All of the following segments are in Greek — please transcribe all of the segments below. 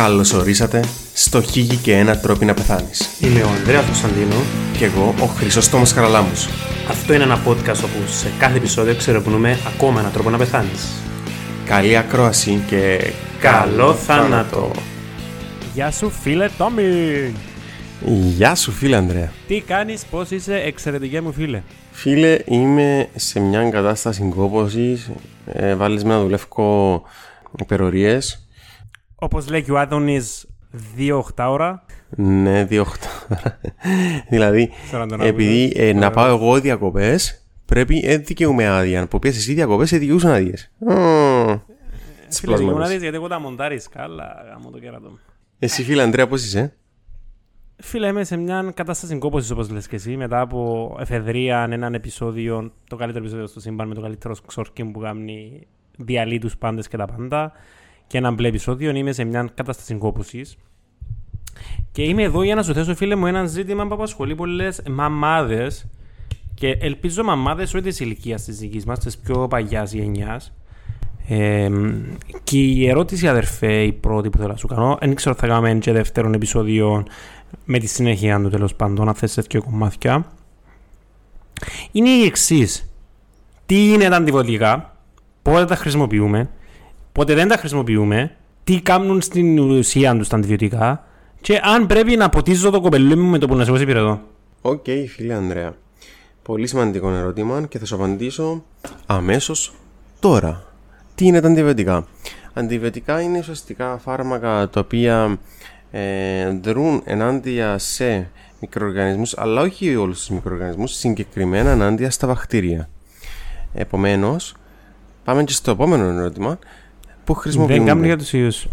Καλώς ορίσατε στο Χίγη και ένα τρόπο να πεθάνεις. Είμαι ο Ανδρέας Κωνσταντίνο. Και εγώ ο Χρυσόστομος Χαραλάμπους. Αυτό είναι ένα podcast όπου σε κάθε επεισόδιο ξερευνούμε ακόμα έναν τρόπο να πεθάνεις. Καλή ακρόαση και Καλό θάνατο. Γεια σου φίλε Τόμι! Γεια σου φίλε Ανδρέα. Τι κάνεις, πώς είσαι, εξαιρετικέ μου φίλε. Φίλε, είμαι σε μια κατάσταση κόπωσης. Ε, βάλεις με να δουλεύω υπερορίες. Όπως λέει και ο Άδωνης, 2-8 ώρα. Ναι, δύο οχτώ. δηλαδή, 49 επειδή ε, να Ωραία. πάω εγώ διακοπές, πρέπει ε, δικαιούμαι άδεια. Που πιέσεις εσύ διακοπές, ε, δικαιούσαν άδειες. Μμμ. Τις Φίλε, πλασμένες. να δεις γιατί εγώ τα μοντάρεις καλά, γάμο το κέρατο. Εσύ φίλε Ανδρέα πώς είσαι; Φίλε, είμαι σε μια κατάσταση κόπωσης όπως λες και εσύ, μετά από εφεδρεία έναν επεισόδιο, το καλύτερο επεισόδιο στο σύμπαν με το καλύτερο ξόρκι που κάνει διαλύει τους πάντες και τα πάντα και ένα μπλε επεισόδιο, είμαι σε μια κατάσταση κόπωσης και είμαι εδώ για να σου θέσω φίλε μου ένα ζήτημα που απασχολεί πολλές μαμάδες και ελπίζω μαμάδες όχι της ηλικίας της δικής μας, της πιο παγιάς γενιάς ε, και η ερώτηση, αδερφέ, η πρώτη που θέλω να σου κάνω, δεν ξέρω αν θα κάνουμε και δεύτερον επεισόδιο με τη συνέχεια του τέλος πάντων, αν θες τέτοιο κομμάτια. Είναι η εξής. Τι είναι τα αντιβιωτικά, πότε τα χρησιμοποιούμε, πότε δεν τα χρησιμοποιούμε, τι κάνουν στην ουσία τους τα αντιβιωτικά και αν πρέπει να ποτίζω το κοπελί μου με το που ανεβάζει πυρετό. Οκ, φίλε Ανδρέα. Πολύ σημαντικό ερώτημα και θα σου απαντήσω αμέσως τώρα. Τι είναι τα αντιβιωτικά; Αντιβιωτικά είναι ουσιαστικά φάρμακα τα οποία ε, δρούν ενάντια σε μικροοργανισμούς αλλά όχι όλους τους μικροοργανισμούς, συγκεκριμένα ενάντια στα βακτήρια. Επομένως, πάμε και στο επόμενο ερώτημα που χρησιμοποιούνται. Δεν κάνουν για τους ιούς.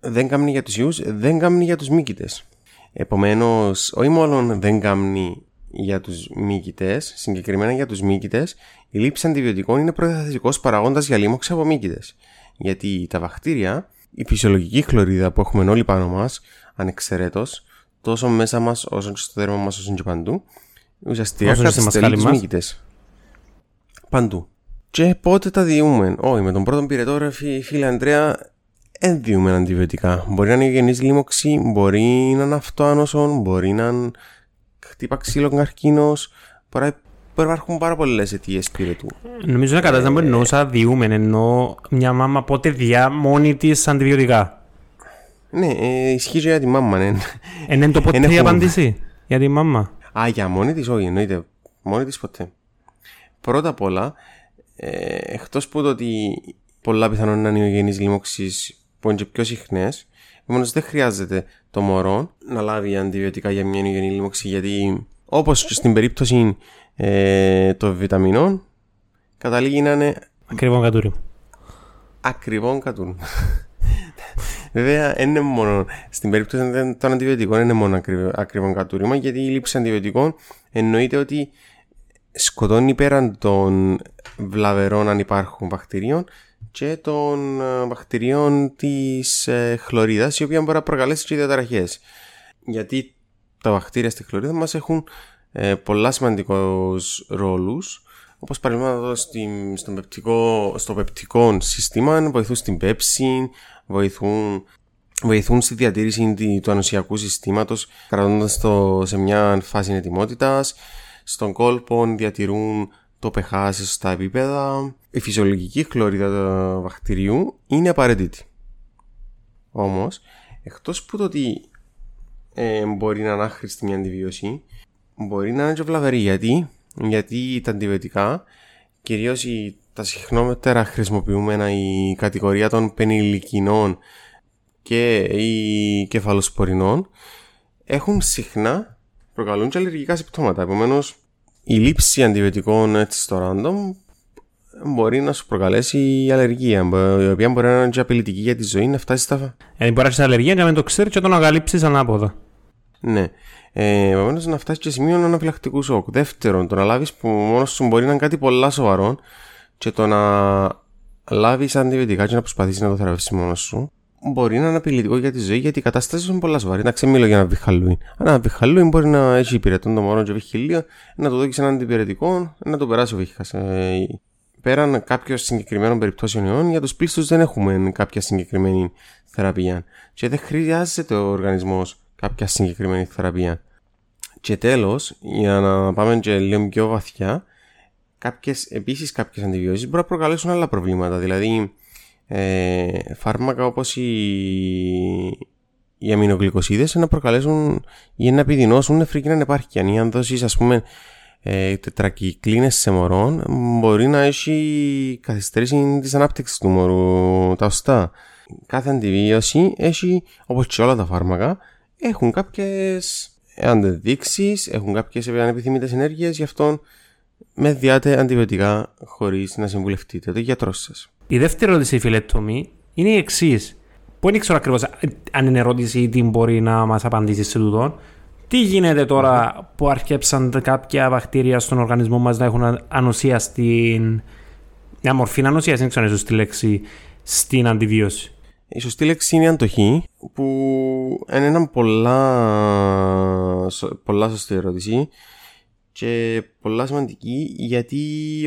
δεν κάμνει για τους ιούς, δεν κάμνει για τους μύκητες. Επομένως, όχι μόνο δεν κάμνει για τους μύκητες, συγκεκριμένα για τους μύκητες, η λήψη αντιβιωτικών είναι προδιαθετικός παραγόντας για λίμωξη από μύκητες. Γιατί τα βακτήρια, η φυσιολογική χλωρίδα που έχουμε όλοι πάνω μας, ανεξαιρέτως, τόσο μέσα μας όσο και στο δέρμα μας όσο και παντού, ουσιαστικά Όσο και στη καταστελεί μασχάλη τους μας. μύκητες. Παντού. Και πότε τα διούμε. Όχι, με τον πρώτον πυρετό, ρε φι- φίλε Αντρέα, δεν διούμε αντιβιωτικά. Μπορεί να είναι γενής λίμωξη, μπορεί να είναι αυτοάνωσον, μπορεί να είναι χτύπα ξύλο καρκίνος. Μπορεί να υπάρχουν πάρα πολλές αιτίες πυρετού. Νομίζω να κατάσταση που εννοούσα διούμε, εννοώ μια μάμα πότε διά μόνη της αντιβιωτικά. Ναι, ε, ισχύει και για τη μάμα, ναι. Εν είναι το ποτέ Εν η έχουμε. απάντηση για τη μάμα. Α, για μόνη της, όχι, εννοείται. Μόνη της ποτέ. Πρώτα απ' όλα, ε, εκτός που το ότι πολλά πιθανόν να είναι ιογενεί λίμωξη που είναι και πιο συχνές, επομένως δεν χρειάζεται το μωρό να λάβει αντιβιωτικά για μια ιογενή λίμωξη, γιατί όπως και στην περίπτωση ε, των βιταμινών, καταλήγει να είναι Ακριβό κατούρι. ακριβών κατούν. Βέβαια, δεν είναι μόνο στην περίπτωση των αντιβιωτικών, δεν είναι μόνο ακριβ- ακριβό κατούριμα, γιατί η λήψη αντιβιωτικών εννοείται ότι σκοτώνει πέραν των βλαβερών αν υπάρχουν βακτηρίων και των ε, βακτηρίων της ε, χλωρίδας η οποία μπορεί να προκαλέσει και διαταραχές. Γιατί τα βακτήρια στη χλωρίδα μας έχουν ε, πολλά σημαντικούς ρόλους. Όπως παραδείγματος στην- στον πεπτικό, στο πεπτικό σύστημα βοηθούν στην πέψη, βοηθούν βοηθούν στη διατήρηση τη- του ανοσιακού συστήματος κρατώντας το σε μια φάση ετοιμότητας. Στον κόλπο διατηρούν το pH σε σωστά επίπεδα η φυσιολογική χλωρίδα του βακτηρίου είναι απαραίτητη όμως εκτός που το ότι ε, μπορεί να είναι άχρηστη μια αντιβίωση μπορεί να είναι και βλαβερή γιατί, γιατί τα αντιβιωτικά κυρίως οι, τα συχνότερα χρησιμοποιούμενα η κατηγορία των πενιλικινών και οι κεφαλοσπορινών έχουν συχνά προκαλούν και αλλεργικά συμπτώματα. Επομένως, η λήψη αντιβιωτικών έτσι στο random μπορεί να σου προκαλέσει αλλεργία, μπο- η οποία μπορεί να είναι και απειλητική για τη ζωή, να φτάσει στα. Δηλαδή μπορεί να έχεις αλλεργία και να μην το ξέρεις και να το ανακαλύψεις ανάποδα. Ναι. Ε, Επομένως, να φτάσεις και σημείο αναφυλακτικού σοκ. Δεύτερον, το να λάβεις που μόνος σου μπορεί να είναι κάτι πολλά σοβαρό και το να λάβεις αντιβιωτικά και να προσπαθήσεις να το θεραπεύσεις μόνος σου μπορεί να είναι απειλητικό για τη ζωή γιατί η κατάσταση σου είναι πολλά σοβαρή. Εντάξει, μιλώ για ένα βιχαλούιν. Αν ένα βιχαλούιν μπορεί να έχει υπηρετούν το μωρό και βιχηλίο, να του δώσει ένα αντιπηρετικό, να το περάσει ο βήχα. Ε, πέραν κάποιων συγκεκριμένων περιπτώσεων ιών, για τους πλήστους δεν έχουμε κάποια συγκεκριμένη θεραπεία. Και δεν χρειάζεται ο οργανισμός κάποια συγκεκριμένη θεραπεία. Και τέλος, για να πάμε και λίγο πιο βαθιά, κάποιες, επίσης κάποιες αντιβιώσεις μπορούν να προκαλέσουν άλλα προβλήματα. Δηλαδή, ε, φάρμακα όπως οι, οι αμινογλυκοσίδες να προκαλέσουν ή να επιδεινώσουν νεφρική ανεπάρκεια. Ή αν δώσεις ας πούμε ε, τετρακυκλίνες σε μωρών μπορεί να έχει καθυστερήσει της ανάπτυξης του μωρού τα οστά. Κάθε αντιβίωση έχει, όπως και όλα τα φάρμακα, έχουν κάποιες αντεδείξεις, έχουν κάποιες ανεπιθυμητές ενέργειες, γι' αυτό με διάτε αντιβιωτικά χωρίς να συμβουλευτείτε το γιατρό σας. Η δεύτερη ερώτηση, φίλε Τόμι, είναι η εξής. Που δεν ξέρω ακριβώς αν είναι ερώτηση ή τι μπορεί να μας απαντήσει σε τούτο. Τι γίνεται τώρα που αρκέψαν κάποια βακτήρια στον οργανισμό μας να έχουν ανοσία στην. Μια μορφή ανοσία, δεν ξέρω αν είναι σωστή λέξη, στην αντιβίωση; Η σωστή λέξη είναι η αντοχή, που είναι ένα πολλά, πολλά σωστή ερώτηση και πολλά σημαντική γιατί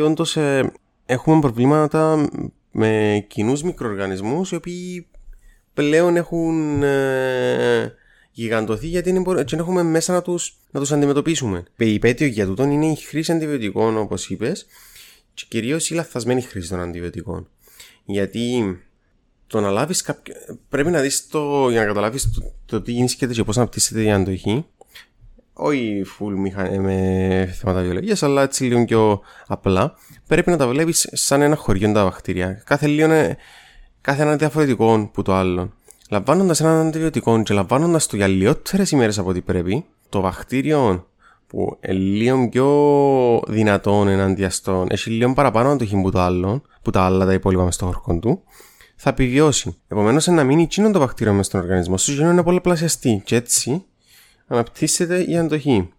όντως ε, έχουμε προβλήματα με κοινούς μικροοργανισμούς οι οποίοι πλέον έχουν ε, γιγαντωθεί γιατί δεν έχουμε μέσα να τους, να τους αντιμετωπίσουμε. Περιπέτειο για τούτον είναι η χρήση αντιβιωτικών όπως είπες και κυρίως η λαθασμένη χρήση των αντιβιωτικών. Γιατί το να λάβεις κάποιο... πρέπει να δεις το... για να καταλάβεις το, το τι γίνεται και πώς αναπτύσσεται η αντοχή όχι full μηχα... με θέματα βιολογίας, αλλά έτσι λίγο πιο απλά, πρέπει να τα βλέπεις σαν ένα χωριό τα βακτήρια. Κάθε λίγο είναι κάθε ένα διαφορετικό που το άλλο. Λαμβάνοντας έναν αντιβιωτικό και λαμβάνοντας το για λιγότερε ημέρες από ό,τι πρέπει, το βακτήριο που είναι λίγο πιο δυνατόν εναντίον στον, έχει λίγο παραπάνω αντοχή που το άλλο, που τα άλλα τα υπόλοιπα μες στο χορκό του, θα επιβιώσει. Επομένως, να μείνει εκείνο το βακτήριο μες στον οργανισμό σου, για να είναι πολλαπλασιαστή. Και έτσι αναπτύσσεται η αντοχή.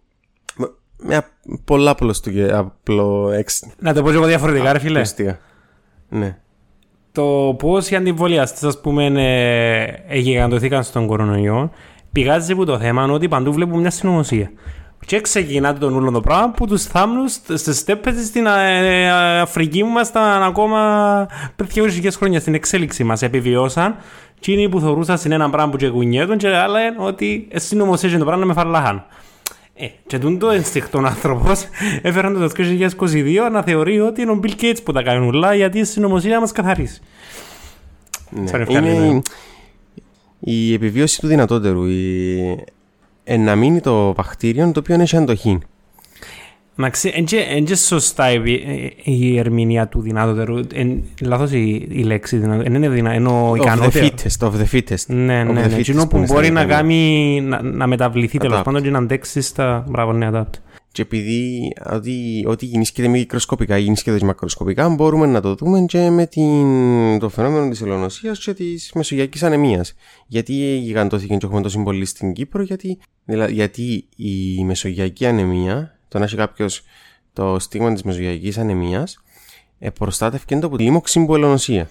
Με πολλά απλό έξι. Να το πω λίγο διαφορετικά, ρε φίλε. Ναι. Το πώς οι αντιβολιαστές, ας πούμε, εγιγαντωθήκαν στον κορονοϊό, πηγάζει από το θέμα ότι παντού βλέπουμε μια συνωμοσία. Και ξεκινάτε τον ούλο το πράγμα που τους θάμνου στις στέπε στην ε, Αφρική που ήμασταν ακόμα πριν 2.000 χρόνια στην εξέλιξη μας. Επιβιώσαν Εκείνοι που θεωρούσαν στην ένα πράγμα που και κουνιέτον και άλλα λένε ότι εσύ νομοσίες το πράγμα με φαρλάχαν. Ε, και τον το ενστιχτόν άνθρωπος έφεραν το 2022 να θεωρεί ότι είναι ο Bill Gates που τα κάνει ουλά γιατί η συνωμοσία μας καθαρίσει. Ναι, είναι η επιβίωση του δυνατότερου. Η... Ε, να μείνει το βακτήριο το οποίο έχει αντοχή. Εντάξει, είναι σωστά η ερμηνεία του δυνατότερου. Λάθος η λέξη δυνατότερου. Είναι δυνατό, ικανότερο. Of the fittest, of the fittest. Ναι, ναι, ναι. Εκείνο που μπορεί να κάνει, να μεταβληθεί τέλος πάντων και να αντέξει στα μπράβο ναι, adapt. Και επειδή ό,τι, ό,τι γεννήσκεται μικροσκοπικά ή γεννήσκεται μακροσκοπικά, μπορούμε να το δούμε και με την, το φαινόμενο της ελονοσία και της μεσογειακής ανεμίας. Γιατί γιγαντώθηκε και έχουμε τόσο πολύ στην Κύπρο, γιατί, δηλαδή, γιατί η μεσογειακή ανεμία το να έχει κάποιος το στίγμα της μεσογειακής ανεμίας, ε, προστάτευκε το από τη λίμωξη που ελονοσία.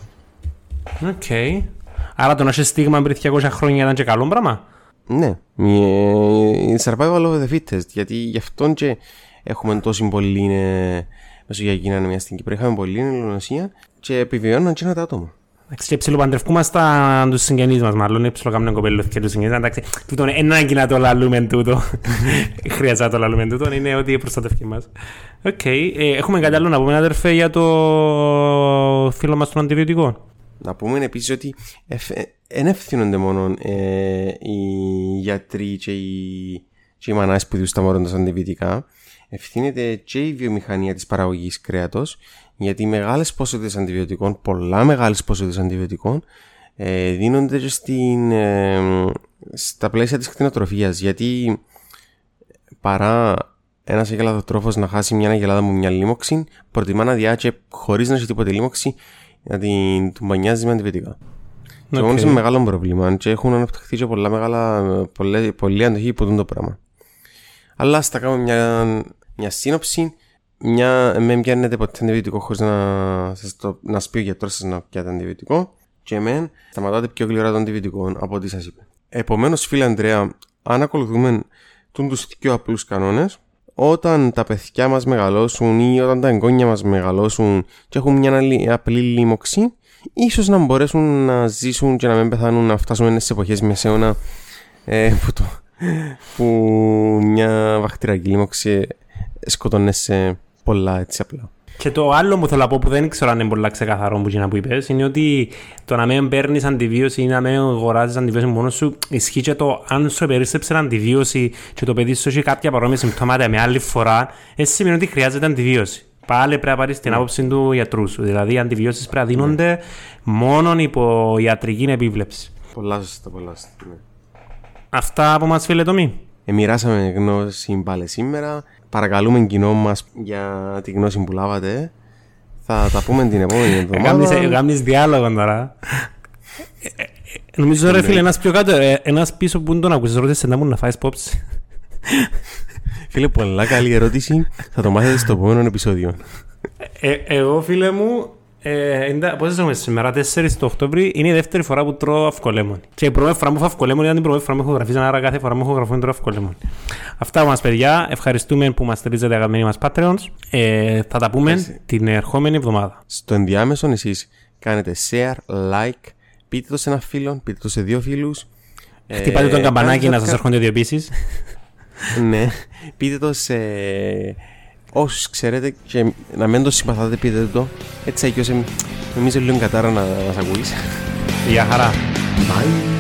OK. Okay. Άρα το να έχεις στίγμα πριν 200 χρόνια ήταν και καλό πράγμα; Ναι. Η survival of the fittest. Γιατί γι' αυτόν και έχουμε τόσο πολύ ε, μεσογειακή ανεμία στην Κύπρο. Είχαμε πολύ ελονοσία και επιβιώνουν και ένα τα άτομα. Και ψιλοπαντρευκούμασταν τους συγγενείς μας μάλλον, ψιλοκάμουν κοπέλους και τους συγγενείς. Εντάξει, τούτο είναι ανάγκη να το λαλούμε τούτο. Χρειάζεται να το λαλούμε τούτο, είναι ότι προστατεύει μας. Οκ, ε, έχουμε κάτι άλλο να πούμε αδερφέ για το φίλο μας των αντιβιωτικών. Να πούμε επίσης ότι δεν ευθύνονται μόνο ε, οι γιατροί και οι, και οι μανάς που διούσαν τα μόρια αντιβιωτικά. Ευθύνεται και η βιομηχανία της παραγωγής κρέατος γιατί μεγάλες ποσότητες αντιβιωτικών, πολλά μεγάλες ποσότητες αντιβιωτικών ε, δίνονται και στην, ε, στα πλαίσια της κτηνοτροφίας γιατί παρά ένας αγελαδοτρόφος να χάσει μια αγελάδα μου μια λίμωξη προτιμά να διάτσε χωρίς να έχει τίποτε λίμωξη να την του μπανιάζει με αντιβιωτικά. Okay. Και μόνο είναι μεγάλο πρόβλημα και έχουν αναπτυχθεί και πολλά μεγάλα, πολλή, πολλή αντοχή που δουν το πράγμα. Αλλά ας τα κάνουμε μια, μια σύνοψη μια, με πιάνετε ποτέ αντιβιωτικό χωρίς να, σας το, να πει ο γιατρός σας να πιάτε αντιβιωτικό και εμένα σταματάτε πιο γλυκά το αντιβιωτικό από ό,τι σας είπε. Επομένως φίλε Αντρέα, αν ακολουθούμε τους πιο απλούς κανόνες, όταν τα παιδιά μας μεγαλώσουν ή όταν τα εγγόνια μας μεγαλώσουν και έχουν μια άλλη- απλή λίμωξη, ίσως να μπορέσουν να ζήσουν και να μην πεθάνουν να φτάσουν σε εποχές μεσαίωνα ε, που, το, που μια βακτηριακή λίμωξη σκοτώνε σε πολλά έτσι απλά. Και το άλλο που θέλω να πω που δεν ξέρω αν είναι πολύ ξεκαθαρό που, είναι που είπες είναι ότι το να μην παίρνεις αντιβίωση ή να μην αγοράζεις αντιβίωση μόνος σου ισχύει και το αν σου περίσσεψε αντιβίωση και το παιδί σου έχει κάποια παρόμοια συμπτώματα με άλλη φορά, έτσι σημαίνει ότι χρειάζεται αντιβίωση. Πάλι πρέπει να πάρεις την άποψη του γιατρού σου. Δηλαδή, οι αντιβιώσεις πρέπει να δίνονται μόνο υπό ιατρική επίβλεψη. Πολλά σωστά, πολλά σωστά. Ναι. Αυτά από μας, φίλε Τομή. Ε, μοιράσαμε γνώση πάλι σήμερα. Παρακαλούμε κοινό μας για τη γνώση που λάβατε. Θα τα πούμε την επόμενη εβδομάδα. Γάμνει διάλογο τώρα. Ε, ε, Νομίζω ρε φίλε, ένας πιο κάτω, ε, ένας πίσω που τον ακούσεις, ρώτησε να μου να φάεις πόψη. Φίλε, πολλά καλή ερώτηση. Θα το μάθετε στο επόμενο επεισόδιο. Ε, εγώ φίλε μου, ε, είναι- πόσες έχουμε σήμερα, 4 το Οκτώβρη, είναι η δεύτερη φορά που τρώω αυκολέμονη. Και η πρώτη φορά που έχω αυκολέμονη ήταν την πρώτη φορά που έχω γραφεί, άρα κάθε φορά που έχω γραφεί τρώω αυκολέμονη. Αυτά από μας παιδιά, ευχαριστούμε που μας στηρίζετε αγαπημένοι μας Patreons. Ε, θα τα πούμε Ευχαριστώ. την ερχόμενη εβδομάδα. Στο ενδιάμεσο εσείς κάνετε share, like, πείτε το σε ένα φίλο, πείτε το σε δύο φίλους. Ε, Χτυπάτε τον καμπανάκι κάντε να σας subscribe. έρχονται δύο επίσης. Ναι, πείτε το σε όσους ξέρετε και να μην το συμπαθάτε πείτε το. Έτσι αγιώς εμ- νομίζω λίγο κατάρα να μας ακούεις. Γεια χαρά. Bye.